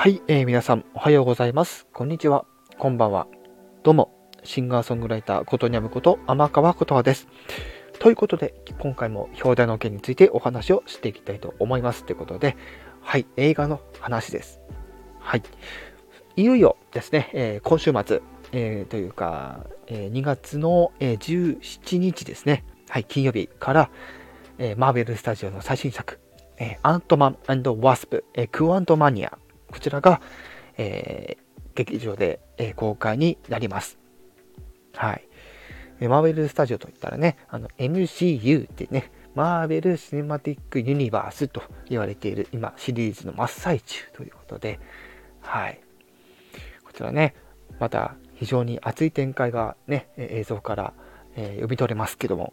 はい、えー皆さんおはようございます。こんにちは。こんばんは。どうも、シンガーソングライターことにゃむこと天川ことはです。ということで、今回も表題の件についてお話をしていきたいと思います。ということで、はい、映画の話です。はい。いよいよですね、えー今週末、えーというか、えー2月の、えー17日ですね、はい、金曜日から、えーマーベルスタジオの最新作、えーアントマンワスプ、えークワントマニア、こちらが、えー劇場で、え公開になります。はい。マーベルスタジオといったらね、あの MCU ってね、マーベル・シネマティック・ユニバースと言われている今シリーズの真っ最中ということで、はい。こちらね、また非常に熱い展開がね、映像から、えー読み取れますけども、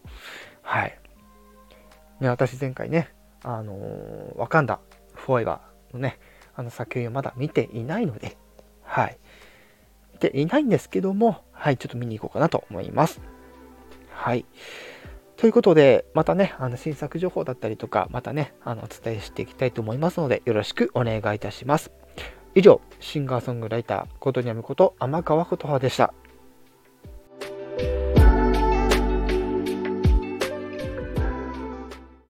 はい。ね、私前回ね、あのーワカンダ・フォーエバーのね、あの作品をまだ見ていないので、はい。見ていないんですけども、はい、ちょっと見に行こうかなと思います。はい。ということで、またね、あの新作情報だったりとか、またね、あのお伝えしていきたいと思いますので、よろしくお願いいたします。以上、シンガーソングライター、ことにゃむこと天川琴葉でした。